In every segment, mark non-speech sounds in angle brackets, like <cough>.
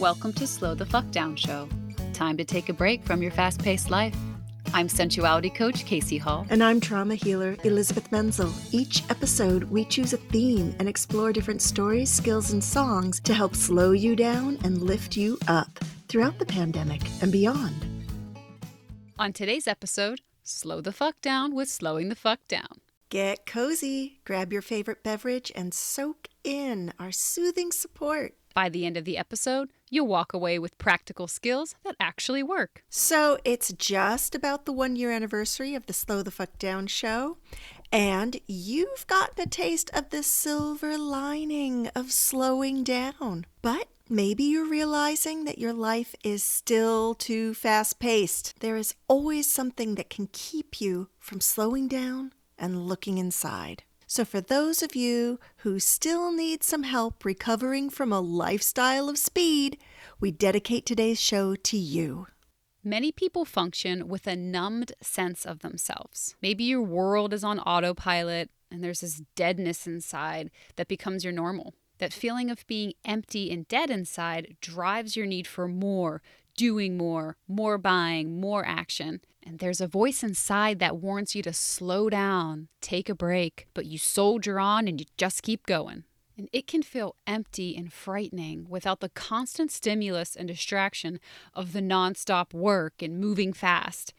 Welcome to Slow the Fuck Down Show. Time to take a break from your fast paced life. I'm sensuality coach Casey Hall. And I'm trauma healer Elizabeth Menzel. Each episode, we choose a theme and explore different stories, skills, and songs to help slow you down and lift you up throughout the pandemic and beyond. On today's episode, Slow the Fuck Down with Slowing the Fuck Down. Get cozy, grab your favorite beverage, and soak in our soothing support. By the end of the episode, you'll walk away with practical skills that actually work. So it's just about the one year anniversary of the Slow the Fuck Down show. And you've gotten a taste of the silver lining of slowing down. But maybe you're realizing that your life is still too fast paced. There is always something that can keep you from slowing down and looking inside. So, for those of you who still need some help recovering from a lifestyle of speed, we dedicate today's show to you. Many people function with a numbed sense of themselves. Maybe your world is on autopilot and there's this deadness inside that becomes your normal. That feeling of being empty and dead inside drives your need for more, doing more, more buying, more action. And there's a voice inside that warns you to slow down, take a break, but you soldier on and you just keep going. And it can feel empty and frightening without the constant stimulus and distraction of the nonstop work and moving fast.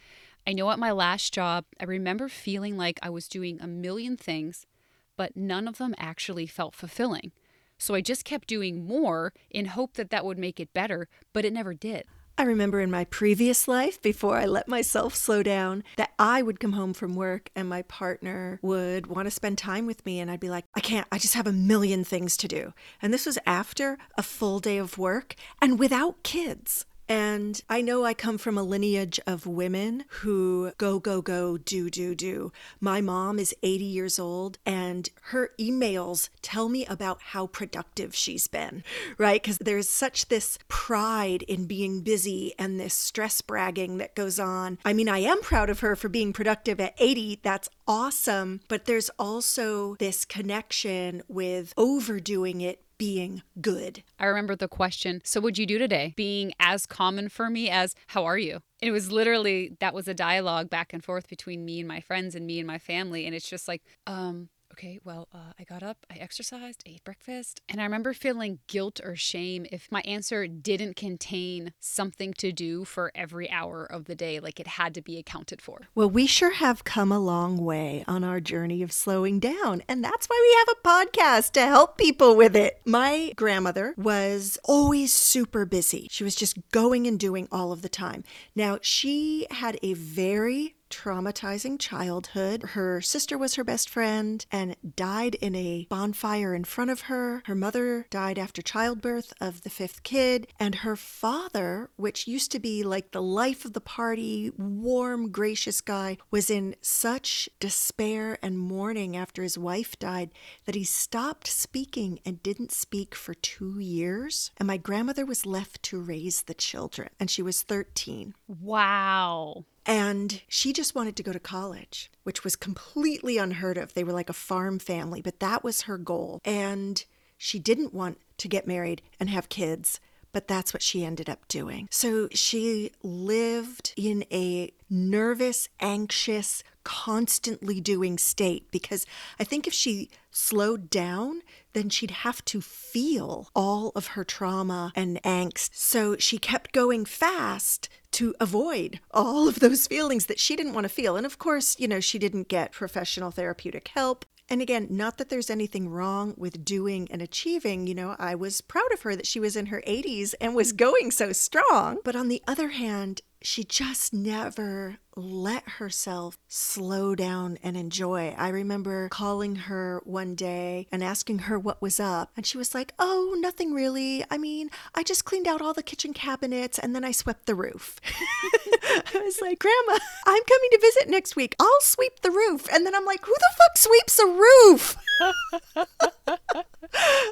I know at my last job, I remember feeling like I was doing a million things, but none of them actually felt fulfilling. So I just kept doing more in hope that that would make it better, but it never did. I remember in my previous life, before I let myself slow down, that I would come home from work and my partner would want to spend time with me. And I'd be like, I can't, I just have a million things to do. And this was after a full day of work and without kids. And I know I come from a lineage of women who go, go, go, do, do, do. My mom is 80 years old, and her emails tell me about how productive she's been, right? Because there's such this pride in being busy and this stress bragging that goes on. I mean, I am proud of her for being productive at 80. That's awesome. But there's also this connection with overdoing it being good. I remember the question, So, what'd you do today? Being as common for me as, How are you? It was literally, that was a dialogue back and forth between me and my friends and me and my family. And it's just like, um, okay, well, uh, I got up, I exercised, I ate breakfast, and I remember feeling guilt or shame if my answer didn't contain something to do for every hour of the day, like it had to be accounted for. Well, we sure have come a long way on our journey of slowing down, and that's why we have a podcast to help people with it. My grandmother was always super busy. She was just going and doing all of the time. Now, she had a very traumatizing childhood. Her sister was her best friend and died in a bonfire in front of her. Her mother died after childbirth of the fifth kid. And her father, which used to be like the life of the party, warm, gracious guy, was in such despair and mourning after his wife died that he stopped speaking and didn't speak for two years. And my grandmother was left to raise the children, and she was 13. Wow. And she just wanted to go to college, which was completely unheard of. They were like a farm family, but that was her goal. And she didn't want to get married and have kids, but that's what she ended up doing. So she lived in a nervous, anxious, constantly doing state because I think if she slowed down, then she'd have to feel all of her trauma and angst. So she kept going fast to avoid all of those feelings that she didn't want to feel. And of course, you know, she didn't get professional therapeutic help. And again, not that there's anything wrong with doing and achieving. You know, I was proud of her that she was in her 80s and was going so strong. But on the other hand, she just never let herself slow down and enjoy. I remember calling her one day and asking her what was up, and she was like, Oh, nothing really. I mean, I just cleaned out all the kitchen cabinets and then I swept the roof. <laughs> I was like, Grandma, I'm coming to visit next week. I'll sweep the roof. And then I'm like, Who the fuck sweeps a roof? <laughs>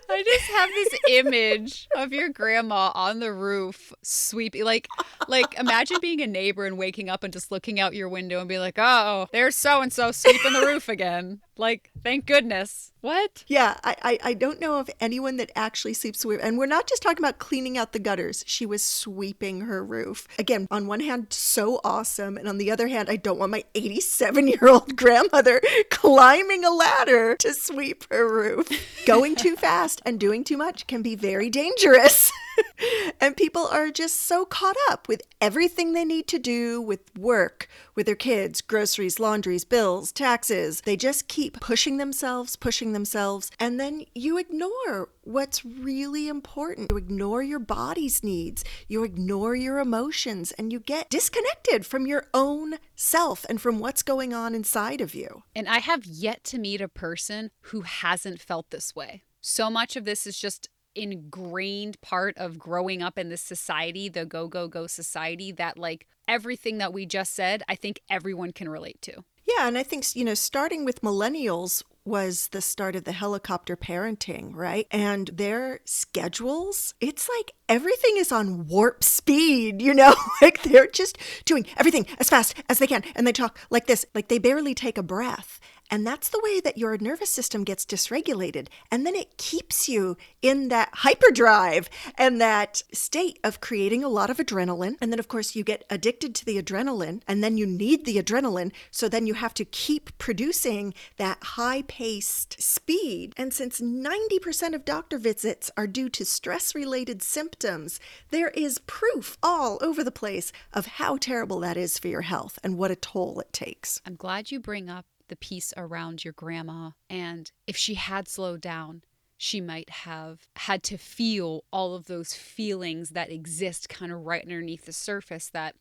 I just have this image of your grandma on the roof sweeping like like imagine being a neighbor and waking up and just looking out your window and be like, "Oh, there's so and so sweeping the roof again." Like, thank goodness. What? Yeah, I, I, I don't know of anyone that actually sleeps with, and we're not just talking about cleaning out the gutters. She was sweeping her roof. Again, on one hand, so awesome, and on the other hand, I don't want my 87 year old <laughs> grandmother <laughs> climbing a ladder to sweep her roof. Going too fast and doing too much can be very dangerous. <laughs> <laughs> and people are just so caught up with everything they need to do with work, with their kids, groceries, laundries, bills, taxes. They just keep pushing themselves, pushing themselves, and then you ignore what's really important. You ignore your body's needs, you ignore your emotions, and you get disconnected from your own self and from what's going on inside of you. And I have yet to meet a person who hasn't felt this way. So much of this is just ingrained part of growing up in this society, the go, go, go society, that like everything that we just said, I think everyone can relate to. Yeah, and I think, you know, starting with millennials was the start of the helicopter parenting, right? And their schedules, it's like everything is on warp speed, you know? <laughs> like they're just doing everything as fast as they can. And they talk like this, like they barely take a breath. And that's the way that your nervous system gets dysregulated. And then it keeps you in that hyperdrive and that state of creating a lot of adrenaline. And then, of course, you get addicted to the adrenaline, and then you need the adrenaline. So then you have to keep producing that high paced speed. And since 90% of doctor visits are due to stress related symptoms, there is proof all over the place of how terrible that is for your health and what a toll it takes. I'm glad you bring up the piece around your grandma. And if she had slowed down, she might have had to feel all of those feelings that exist kind of right underneath the surface that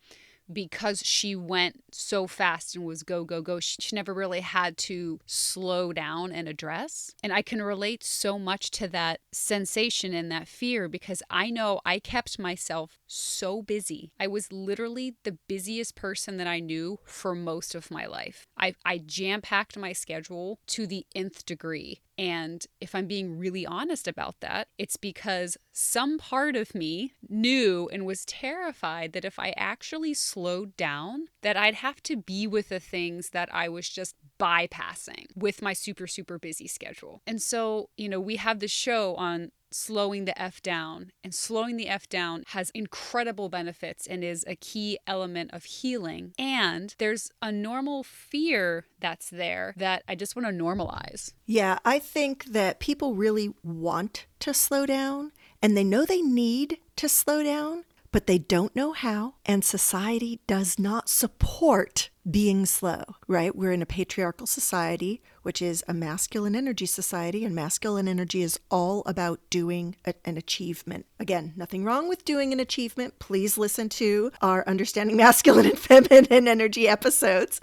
because she went so fast and was go, go, go, she, never really had to slow down and address. And I can relate so much to that sensation and that fear because I know I kept myself so busy. I was literally the busiest person that I knew for most of my life. I, I jam packed my schedule to the nth degree. And if I'm being really honest about that, it's because some part of me knew and was terrified that if I actually slowed down, that I'd have to be with the things that I was just bypassing with my super, super busy schedule. And so, you know, we have this show on slowing the F down. And slowing the F down has incredible benefits and is a key element of healing. And there's a normal fear that's there that I just want to normalize. Yeah, I think that people really want to slow down and they know they need to slow down, but they don't know how. And society does not support being slow, right? We're in a patriarchal society, which is a masculine energy society, and masculine energy is all about doing a, an achievement. Again, nothing wrong with doing an achievement. Please listen to our Understanding <laughs> Masculine and Feminine Energy episodes.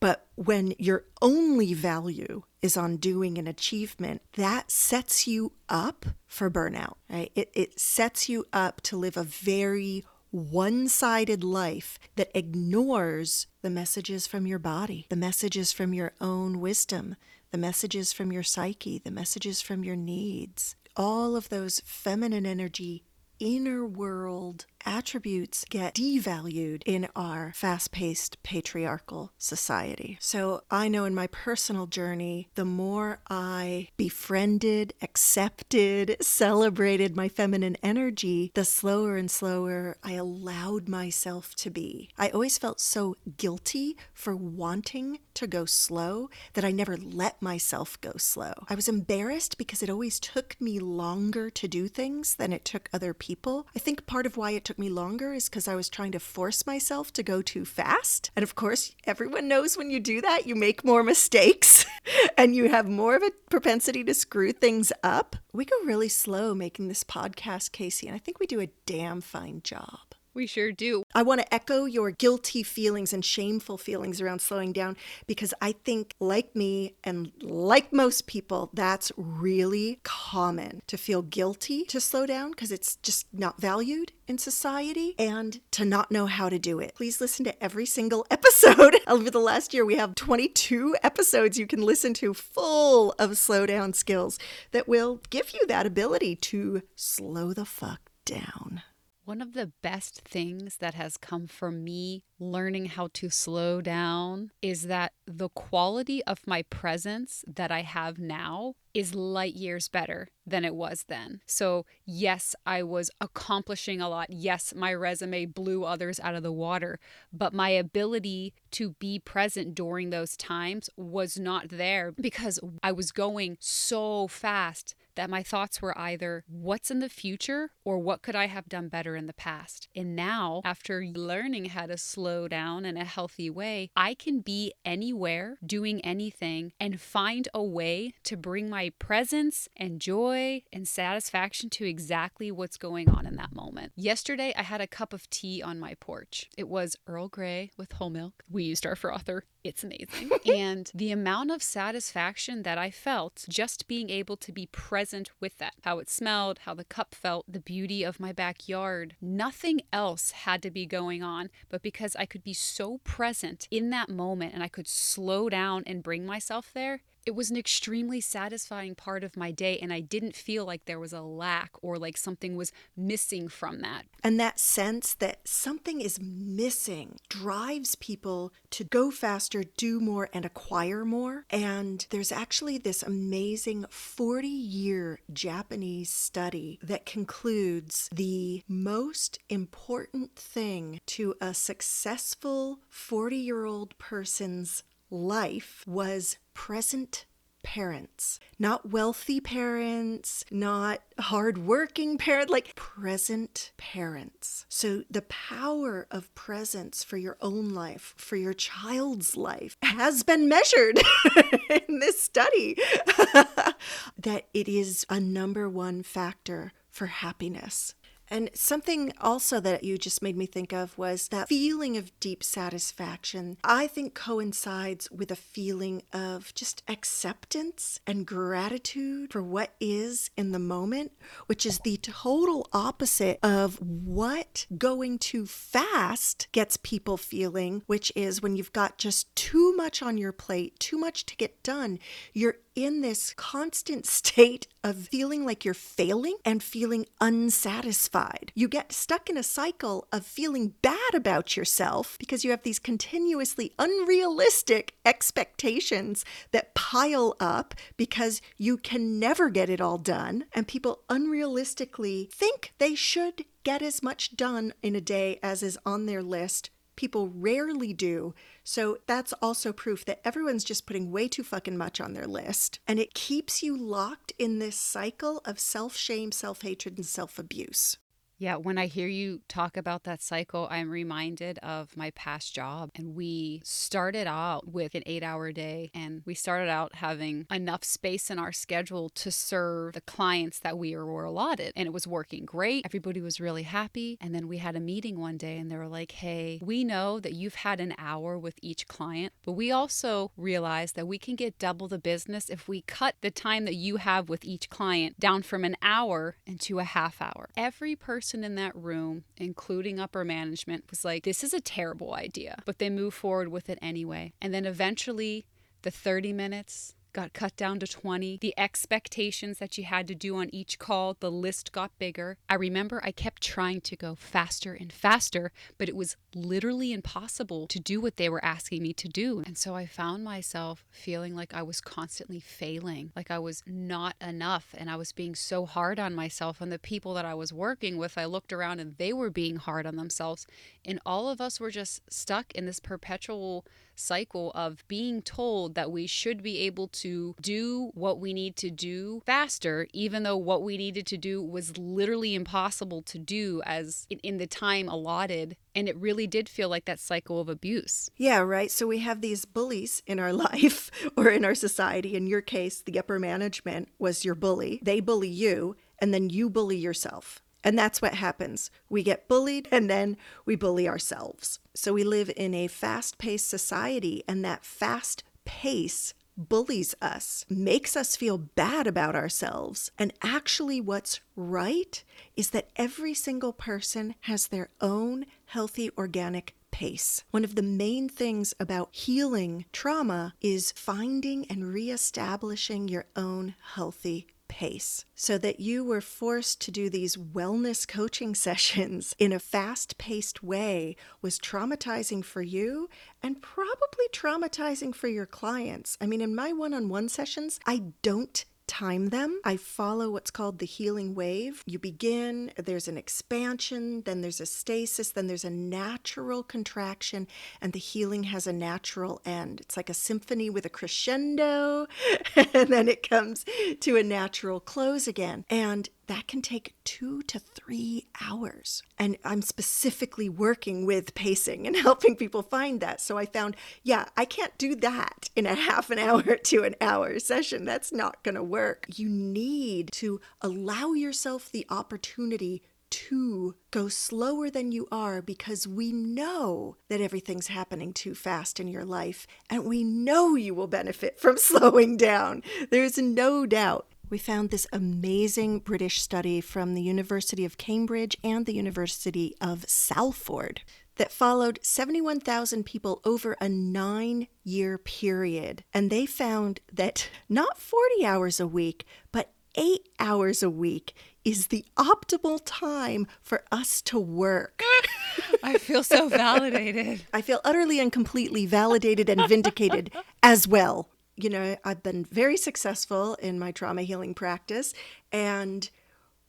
But when your only value is on doing an achievement, that sets you up for burnout, right? It, it sets you up to live a very one sided life that ignores the messages from your body, the messages from your own wisdom, the messages from your psyche, the messages from your needs. All of those feminine energy inner world attributes get devalued in our fast paced patriarchal society. So I know in my personal journey, the more I befriended, accepted, celebrated my feminine energy, the slower and slower I allowed myself to be. I always felt so guilty for wanting to go slow that I never let myself go slow. I was embarrassed because it always took me longer to do things than it took other people. I think part of why it took me longer is because I was trying to force myself to go too fast. And of course, everyone knows when you do that, you make more <laughs> mistakes <laughs> and you have more of a propensity to screw things up. We go really slow making this podcast, Casey, and I think we do a damn fine job. We sure do. I want to echo your guilty feelings and shameful feelings around slowing down because I think, like me and like most people, that's really common to feel guilty to slow down because it's just not valued in society and to not know how to do it. Please listen to every single <laughs> episode. <laughs> Over the last year, we have 22 episodes you can listen to full of slowdown skills that will give you that ability to slow the fuck down. One of the best things that has come from me learning how to slow down is that the quality of my presence that I have now is light years better than it was then. So, yes, I was accomplishing a lot. Yes, my resume blew others out of the water, but my ability to be present during those times was not there because I was going so fast that my thoughts were either what's in the future or what could I have done better in the past. And now, after learning how to slow down in a healthy way, I can be anywhere doing anything and find a way to bring my presence and joy and satisfaction to exactly what's going on in that moment. Yesterday, I had a cup of tea on my porch. It was Earl Grey with whole milk. We used our frother. It's amazing. <laughs> and the amount of satisfaction that I felt just being able to be present with that, how it smelled, how the cup felt, the beauty of my backyard. Nothing else had to be going on, but because I could be so present in that moment and I could slow down and bring myself there, it was an extremely satisfying part of my day and I didn't feel like there was a lack or like something was missing from that. And that sense that something is missing drives people to go faster, do more, and acquire more. And there's actually this amazing 40 year Japanese study that concludes the most important thing to a successful 40 year old person's life was present parents, not wealthy parents, not hardworking parents, like present parents. So the power of presence for your own life, for your child's life, has been measured <laughs> in this study <laughs> that it is a number one factor for happiness. And something also that you just made me think of was that feeling of deep satisfaction, I think coincides with a feeling of just acceptance and gratitude for what is in the moment, which is the total opposite of what going too fast gets people feeling, which is when you've got just too much on your plate, too much to get done, you're in this constant state of feeling like you're failing and feeling unsatisfied. You get stuck in a cycle of feeling bad about yourself because you have these continuously unrealistic expectations that pile up because you can never get it all done. And people unrealistically think they should get as much done in a day as is on their list people rarely do. So that's also proof that everyone's just putting way too fucking much on their list. And it keeps you locked in this cycle of self shame, self hatred, and self abuse. Yeah, when I hear you talk about that cycle, I'm reminded of my past job. And we started out with an eight hour day, and we started out having enough space in our schedule to serve the clients that we were allotted. And it was working great. Everybody was really happy. And then we had a meeting one day, and they were like, hey, we know that you've had an hour with each client, but we also realize that we can get double the business if we cut the time that you have with each client down from an hour into a half hour. Every person person in that room, including upper management, was like, this is a terrible idea. But they moved forward with it anyway. And then eventually, the 30 minutes, got cut down to 20. The expectations that you had to do on each call, the list got bigger. I remember I kept trying to go faster and faster, but it was literally impossible to do what they were asking me to do. And so I found myself feeling like I was constantly failing, like I was not enough, and I was being so hard on myself. And the people that I was working with, I looked around and they were being hard on themselves. And all of us were just stuck in this perpetual cycle of being told that we should be able to do what we need to do faster, even though what we needed to do was literally impossible to do as in, the time allotted. And it really did feel like that cycle of abuse. Yeah, right. So we have these bullies in our <laughs> life or in our society. In your case, the upper management was your bully. They bully you, and then you bully yourself. And that's what happens. We get bullied and then we bully ourselves. So we live in a fast paced society, and that fast pace bullies us, makes us feel bad about ourselves. And actually, what's right is that every single person has their own healthy, organic pace. One of the main things about healing trauma is finding and reestablishing your own healthy pace. So that you were forced to do these wellness coaching <laughs> sessions in a fast paced way was traumatizing for you and probably traumatizing for your clients. I mean, in my one on one sessions, I don't time them. I follow what's called the healing wave. You begin, there's an expansion, then there's a stasis, then there's a natural contraction, and the healing has a natural end. It's like a symphony with a crescendo, <laughs> and then it comes to a natural close again. And that can take two to three hours. And I'm specifically working with pacing and <laughs> helping people find that. So I found, yeah, I can't do that in a <laughs> half an hour to an hour session. That's not going to work. You need to allow yourself the opportunity to go slower than you are because we know that everything's happening too fast in your life and we know you will benefit from <laughs> slowing down. There's no doubt we found this amazing British study from the University of Cambridge and the University of Salford that followed 71,000 people over a nine year period. And they found that not 40 hours a week, but eight hours a week is the optimal time for us to work. <laughs> I feel so validated. I feel utterly and completely validated and vindicated as well you know, I've been very successful in my trauma healing practice. And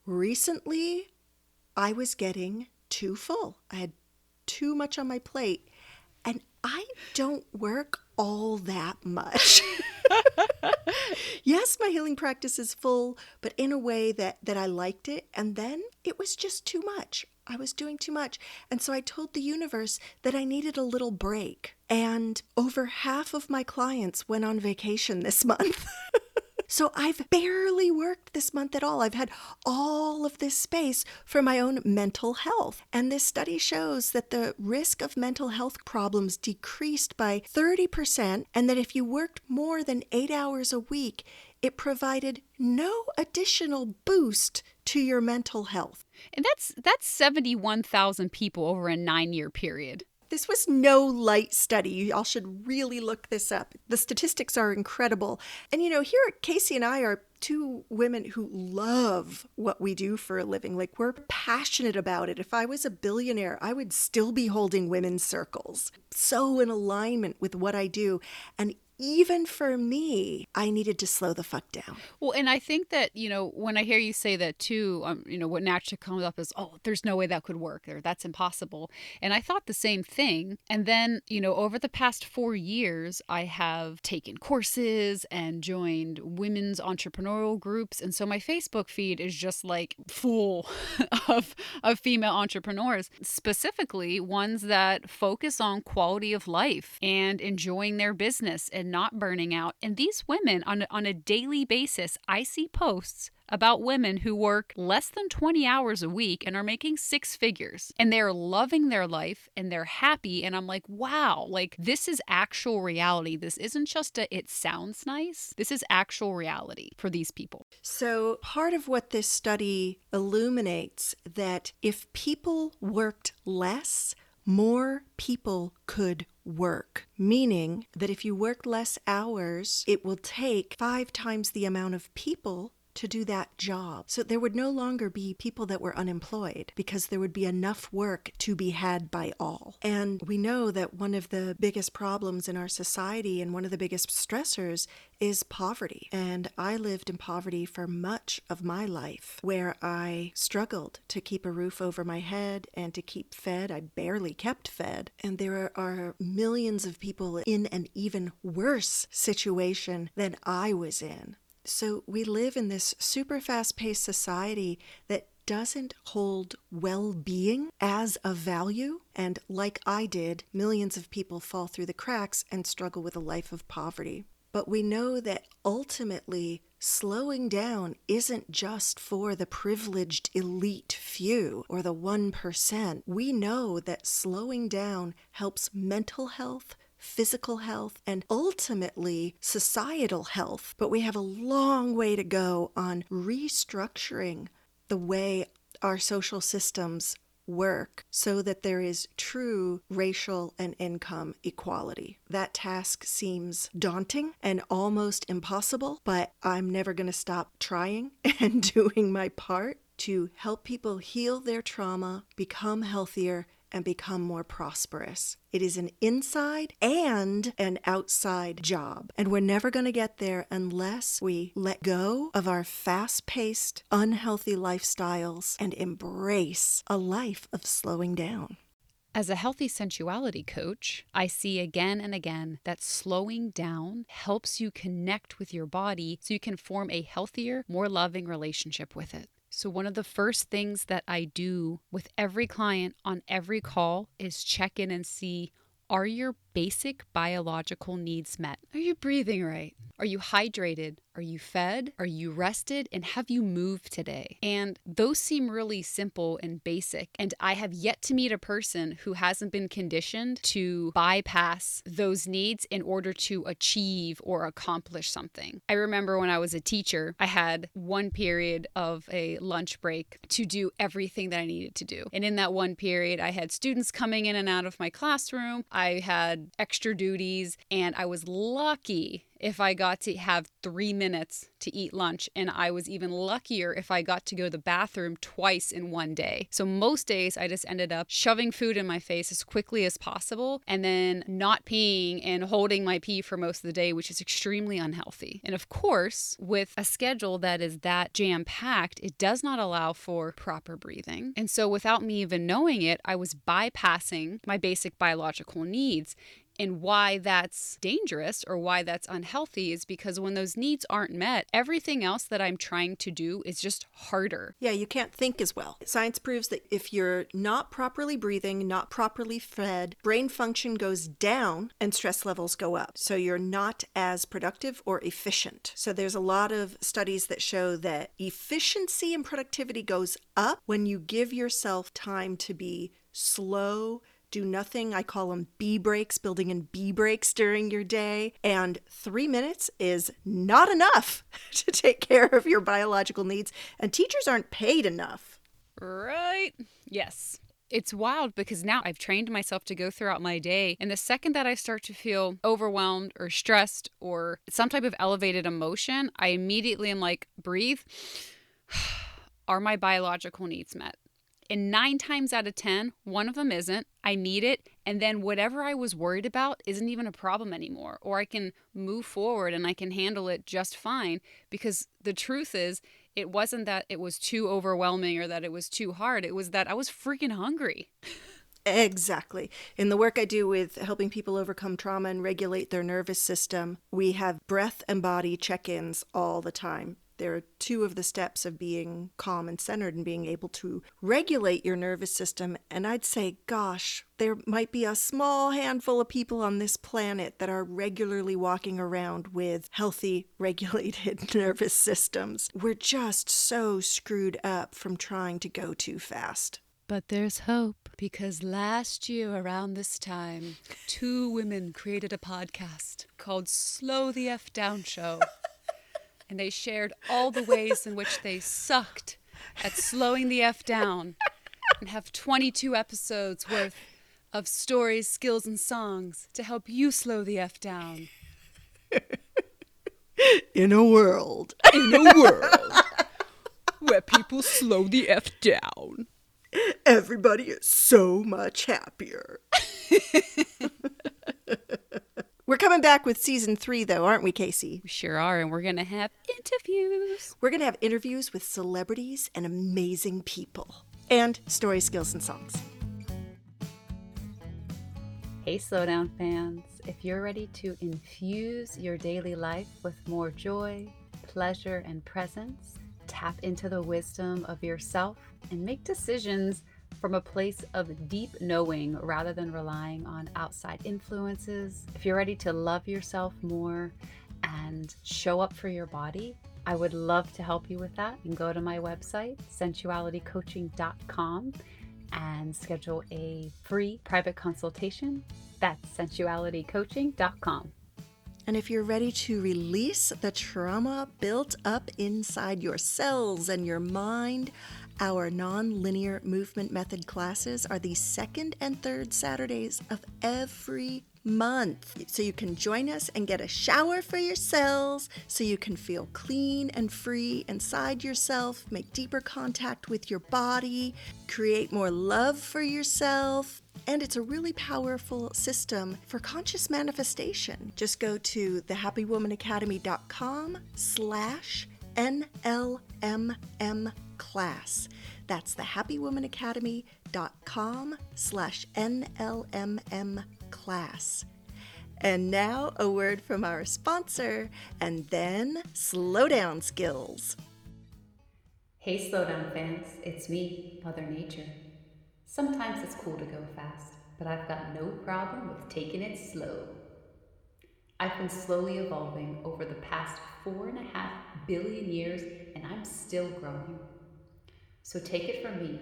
recently, I was getting too full. I had too much on my plate. And I don't work all that much. <laughs> yes, my healing practice is full, but in a way that, that I liked it. And then it was just too much. I was doing too much. And so I told the universe that I needed a little break. And over half of my clients went on vacation this month. <laughs> So I've barely worked this month at all. I've had all of this space for my own mental health. And this study shows that the risk of mental health problems decreased by 30%, and that if you worked more than eight hours a week, it provided no additional boost to your mental health. And that's that's 71,000 people over a 9-year period. This was no light study. You all should really look this up. The statistics are incredible. And you know, here Casey and I are two women who love what we do for a living. Like we're passionate about it. If I was a billionaire, I would still be holding women's circles. So in alignment with what I do. And even for me, I needed to slow the fuck down. Well, and I think that, you know, when I hear you say that too, um, you know, what naturally comes up is, oh, there's no way that could work or that's impossible. And I thought the same thing. And then, you know, over the past four years, I have taken courses and joined women's entrepreneurial groups. And so my Facebook feed is just like full <laughs> of, of female entrepreneurs, specifically ones that focus on quality of life and enjoying their business and not burning out. And these women, on, on a daily basis, I see posts about women who work less than 20 hours a week and are making six figures and they're loving their life and they're happy. And I'm like, wow, like this is actual reality. This isn't just a, it sounds nice. This is actual reality for these people. So, part of what this study illuminates that if people worked less, more people could work, meaning that if you work less hours, it will take five times the amount of people to do that job. So there would no longer be people that were unemployed because there would be enough work to be had by all. And we know that one of the biggest problems in our society and one of the biggest stressors is poverty. And I lived in poverty for much of my life where I struggled to keep a roof over my head and to keep fed. I barely kept fed. And there are millions of people in an even worse situation than I was in. So we live in this super fast paced society that doesn't hold well being as a value. And like I did, millions of people fall through the cracks and struggle with a life of poverty. But we know that ultimately, slowing down isn't just for the privileged elite few or the 1%. We know that slowing down helps mental health, physical health, and ultimately societal health. But we have a long way to go on restructuring the way our social systems work so that there is true racial and income equality. That task seems daunting and almost impossible, but I'm never going to stop trying <laughs> and doing my part to help people heal their trauma, become healthier, and become more prosperous. It is an inside and an outside job. And we're never going to get there unless we let go of our fast paced, unhealthy lifestyles and embrace a life of slowing down. As a healthy sensuality coach, I see again and again that slowing down helps you connect with your body so you can form a healthier, more loving relationship with it. So, one of the first things that I do with every client on every call is check in and see are your basic biological needs met? Are you breathing right? Are you hydrated? Are you fed? Are you rested? And have you moved today? And those seem really simple and basic. And I have yet to meet a person who hasn't been conditioned to bypass those needs in order to achieve or accomplish something. I remember when I was a teacher, I had one period of a lunch break to do everything that I needed to do. And in that one period, I had students coming in and out of my classroom. I had extra duties, and I was lucky if I got to have three minutes to eat lunch. And I was even luckier if I got to go to the bathroom twice in one day. So most days I just ended up shoving food in my face as quickly as possible and then not peeing and holding my pee for most of the day, which is extremely unhealthy. And of course, with a schedule that is that jam packed, it does not allow for proper breathing. And so without me even knowing it, I was bypassing my basic biological needs and why that's dangerous or why that's unhealthy is because when those needs aren't met, everything else that I'm trying to do is just harder. Yeah, you can't think as well. Science proves that if you're not properly breathing, not properly fed, brain function goes down and stress levels go up. So you're not as productive or efficient. So there's a lot of studies that show that efficiency and productivity goes up when you give yourself time to be slow do nothing. I call them B breaks, building in B breaks during your day. And three minutes is not enough <laughs> to take care of your biological needs. And teachers aren't paid enough. Right? Yes. It's wild because now I've trained myself to go throughout my day. And the second that I start to feel overwhelmed or stressed or some type of elevated emotion, I immediately am like, breathe. <sighs> Are my biological needs met? And nine times out of 10, one of them isn't. I need it. And then whatever I was worried about isn't even a problem anymore. Or I can move forward and I can handle it just fine. Because the truth is, it wasn't that it was too overwhelming or that it was too hard. It was that I was freaking hungry. Exactly. In the work I do with helping people overcome trauma and regulate their nervous system, we have breath and body check ins all the time. There are two of the steps of being calm and centered and being able to regulate your nervous system. And I'd say, gosh, there might be a small handful of people on this planet that are regularly walking around with healthy, <laughs> regulated <laughs> nervous systems. We're just so screwed up from trying to go too fast. But there's hope because last year around this time, two women created a podcast called Slow the F Down Show <laughs> and they shared all the ways in which they sucked at slowing the F down and have 22 episodes worth of stories, skills, and songs to help you slow the F down. In a world. In a world where people slow the F down. Everybody is so much happier. <laughs> We're coming back with season three, though, aren't we, Casey? We sure are, and we're going to have interviews. We're going to have interviews with celebrities and amazing people, and story, skills, and songs. Hey, Slowdown fans. If you're ready to infuse your daily life with more joy, pleasure, and presence, tap into the wisdom of yourself and make decisions from a place of deep knowing rather than relying on outside influences. If you're ready to love yourself more and show up for your body, I would love to help you with that. And go to my website, sensualitycoaching.com, and schedule a free private consultation. That's sensualitycoaching.com. And if you're ready to release the trauma built up inside your cells and your mind, Our non-linear movement method classes are the second and third Saturdays of every month. So you can join us and get a shower for your cells so you can feel clean and free inside yourself, make deeper contact with your body, create more love for yourself. And it's a really powerful system for conscious manifestation. Just go to thehappywomanacademy.com slash NLMM class. That's thehappywomanacademy.com slash NLMM class. And now a word from our sponsor, and then slowdown skills. Hey, slowdown fans, it's me, Mother Nature. Sometimes it's cool to go fast, but I've got no problem with taking it slow. I've been slowly evolving over the past four and a half billion years, and I'm still growing. So take it from me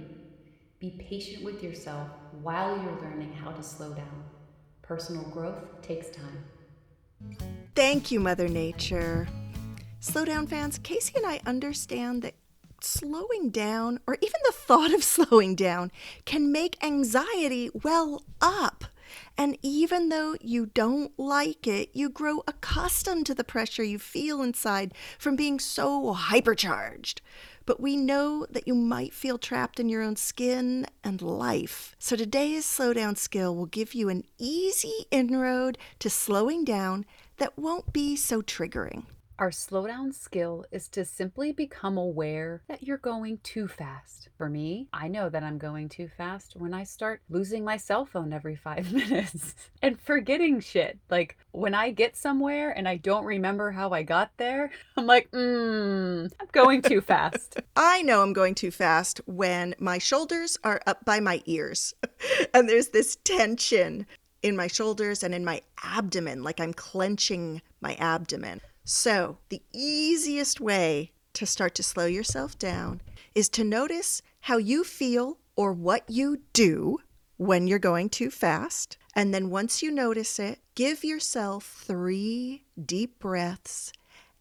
be patient with yourself while you're learning how to slow down. Personal growth takes time. Thank you, Mother Nature. Slow down fans, Casey and I understand that slowing down, or even the thought of <laughs> slowing down, can make anxiety well up. And even though you don't like it, you grow accustomed to the pressure you feel inside from being so hypercharged but we know that you might feel trapped in your own skin and life. So today's slowdown skill will give you an easy inroad to slowing down that won't be so triggering. Our slowdown skill is to simply become aware that you're going too fast. For me, I know that I'm going too fast when I start losing my cell phone every five <laughs> minutes and forgetting shit. Like when I get somewhere and I don't remember how I got there, <laughs> I'm like, mmm, I'm going too fast. <laughs> I know I'm going too fast when my shoulders are up by my ears and there's this tension in my shoulders and in my abdomen, like I'm clenching my abdomen. So, the easiest way to start to slow yourself down is to notice how you feel or what you do when you're going too fast. And then once you notice it, give yourself three deep breaths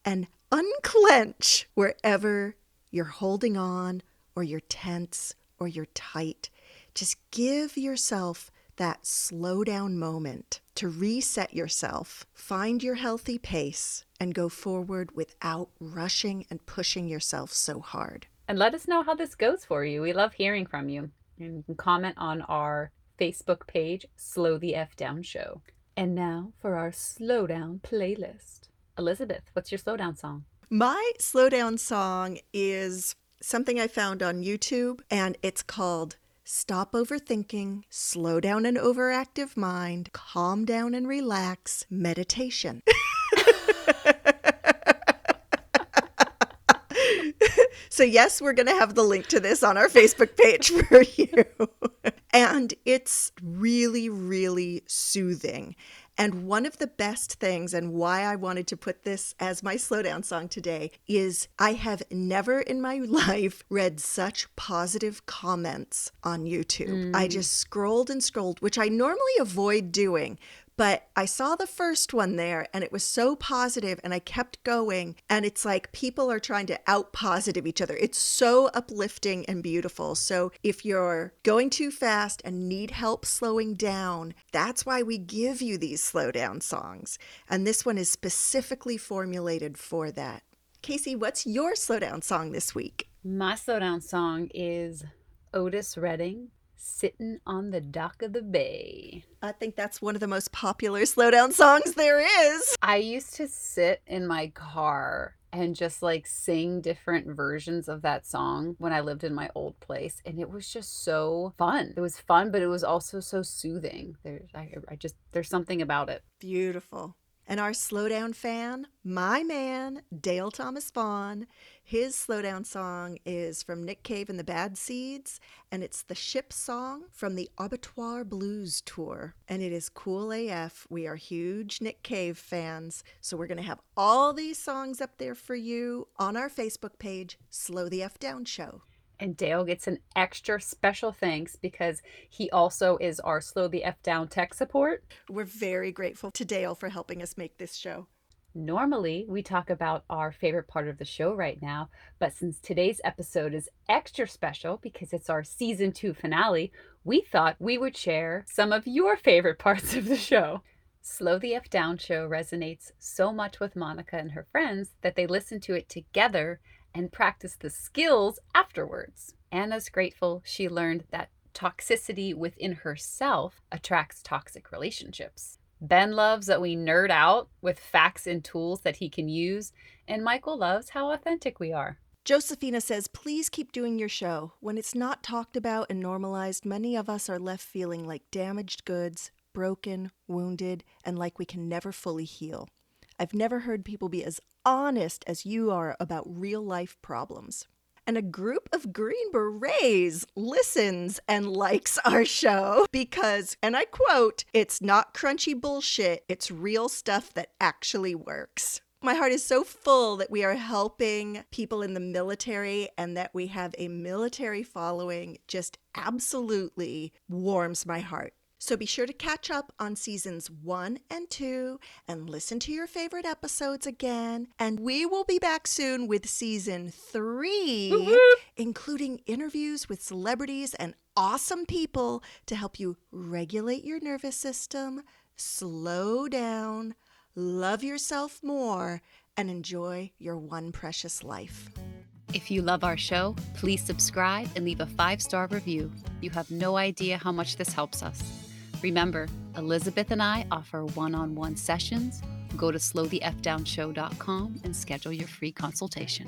and unclench wherever you're holding on or you're tense or you're tight. Just give yourself that slow down moment to reset yourself, find your healthy pace, and go forward without rushing and pushing yourself so hard. And let us know how this goes for you. We love hearing from you. And you can comment on our Facebook page, Slow the F Down Show. And now for our slowdown playlist. Elizabeth, what's your slowdown song? My slowdown song is something I found on YouTube, and it's called Stop overthinking, slow down an overactive mind, calm down and relax, meditation. so, yes, we're going to have the link to this on our Facebook page <laughs> for you. and it's really, really soothing. And one of the best things, and why I wanted to put this as my slowdown song today, is I have never in my <laughs> life read such positive comments on YouTube. Mm. I just scrolled and scrolled, which I normally avoid doing, but I saw the first one there and it was so positive and I kept going. And it's like people are trying to out positive each other. It's so uplifting and beautiful. So if you're going too fast and need help slowing down, that's why we give you these slow down songs. And this one is specifically formulated for that. Casey, what's your slowdown song this week? My slowdown song is Otis Redding Sitting on the Dock of the Bay. I think that's one of the most popular slowdown songs there is. I used to sit in my car and just like sing different versions of that song when I lived in my old place. And it was just so fun. It was fun, but it was also so soothing. There's, I, I just, there's something about it. Beautiful. And our slowdown fan, my man, Dale Thomas Vaughn, his slowdown song is from Nick Cave and the Bad Seeds, and it's the ship song from the Abattoir Blues Tour. And it is cool AF. We are huge Nick Cave fans, so we're going to have all these songs up there for you on our Facebook page, Slow the F Down Show. And Dale gets an extra special thanks because he also is our Slow the F Down tech support. We're very grateful to Dale for helping us make this show. Normally, we talk about our favorite part of the show right now, but since today's episode is extra special because it's our season two finale, we thought we would share some of your favorite <laughs> parts of the show. Slow the F Down show resonates so much with Monica and her friends that they listen to it together and practice the skills afterwards. Anna's grateful she learned that toxicity within herself attracts toxic relationships. Ben loves that we nerd out with facts and tools that he can use, and Michael loves how authentic we are. Josephina says, please keep doing your show. When it's not talked about and normalized, many of us are left feeling like damaged goods, broken, wounded, and like we can never fully heal. I've never heard people be as honest as you are about real life problems and a group of Green Berets listens and likes our show because, and I quote, it's not crunchy bullshit, it's real stuff that actually works. My heart is so full that we are helping people in the military and that we have a military following just absolutely warms my heart. So be sure to catch up on seasons one and two and listen to your favorite episodes again. And we will be back soon with season 3 including interviews with celebrities and awesome people to help you regulate your nervous system, slow down, love yourself more, and enjoy your one precious life. If you love our show, please subscribe and leave a five star review. You have no idea how much this helps us. Remember, Elizabeth and I offer one on one sessions. Go to slowthefdownshow.com and schedule your free consultation.